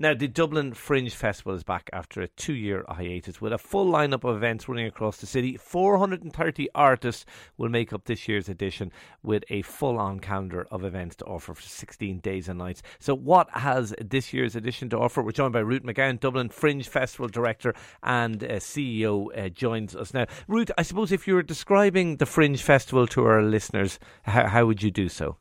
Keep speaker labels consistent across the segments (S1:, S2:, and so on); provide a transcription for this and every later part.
S1: Now, the Dublin Fringe Festival is back after a two year hiatus with a full lineup of events running across the city. 430 artists will make up this year's edition with a full on calendar of events to offer for 16 days and nights. So, what has this year's edition to offer? We're joined by Ruth McGowan, Dublin Fringe Festival Director and uh, CEO, uh, joins us now. Ruth, I suppose if you were describing the Fringe Festival to our listeners, how, how would you do so?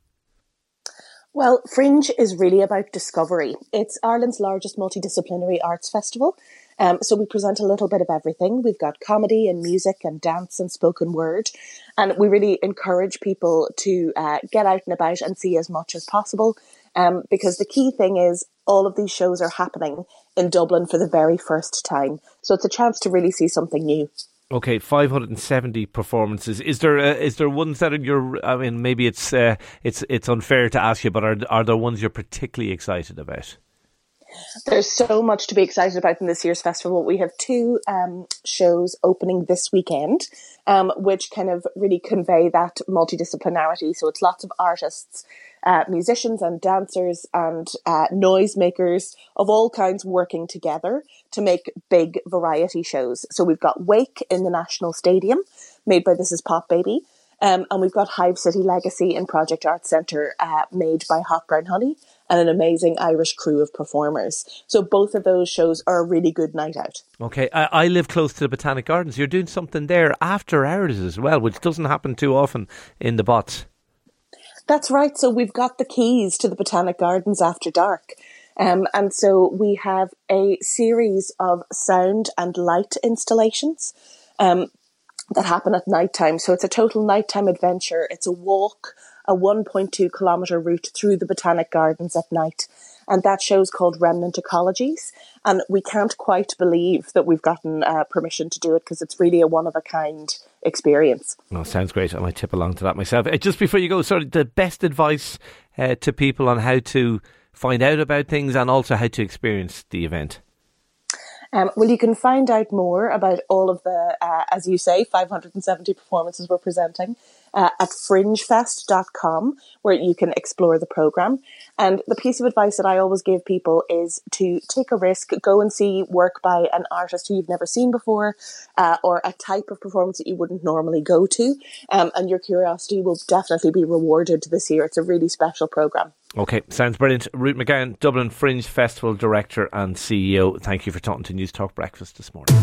S2: Well, Fringe is really about discovery. It's Ireland's largest multidisciplinary arts festival. Um, so we present a little bit of everything. We've got comedy and music and dance and spoken word. And we really encourage people to uh, get out and about and see as much as possible. Um, because the key thing is all of these shows are happening in Dublin for the very first time. So it's a chance to really see something new.
S1: Okay, 570 performances. Is there uh, is there ones that are your? I mean, maybe it's uh, it's it's unfair to ask you, but are are there ones you're particularly excited about?
S2: There's so much to be excited about in this year's festival. We have two um, shows opening this weekend, um, which kind of really convey that multidisciplinarity. So it's lots of artists uh, musicians and dancers and uh, noisemakers of all kinds working together to make big variety shows. So we've got Wake in the National Stadium, made by This Is Pop Baby. Um, and we've got Hive City Legacy in Project Arts Centre, uh, made by Hot Brown Honey and an amazing Irish crew of performers. So both of those shows are a really good night out.
S1: Okay, I, I, live close to the Botanic Gardens. You're doing something there after hours as well, which doesn't happen too often in the bots.
S2: That's right. So we've got the keys to the Botanic Gardens after dark. Um, and so we have a series of sound and light installations um, that happen at night time. So it's a total nighttime adventure. It's a walk, a 1.2 kilometer route through the Botanic Gardens at night and that show's called Remnant Ecologies. And we can't quite believe that we've gotten uh, permission to do it because it's really a one of a kind experience.
S1: Oh, sounds great. I might tip along to that myself. Uh, just before you go, sort of the best advice uh, to people on how to find out about things and also how to experience the event.
S2: Um, well, you can find out more about all of the, uh, as you say, 570 performances we're presenting uh, at fringefest.com, where you can explore the program. And the piece of advice that I always give people is to take a risk, go and see work by an artist who you've never seen before, uh, or a type of performance that you wouldn't normally go to. Um, and your curiosity will definitely be rewarded this year. It's a really special program.
S1: Okay, sounds brilliant. Ruth McGowan, Dublin Fringe Festival Director and CEO. Thank you for talking to Newstalk Breakfast this morning.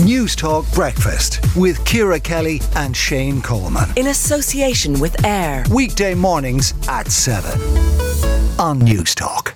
S3: Newstalk Breakfast with Ciara Kelly and Shane Coleman.
S4: In association with AIR.
S3: Weekday mornings at 7 on Newstalk.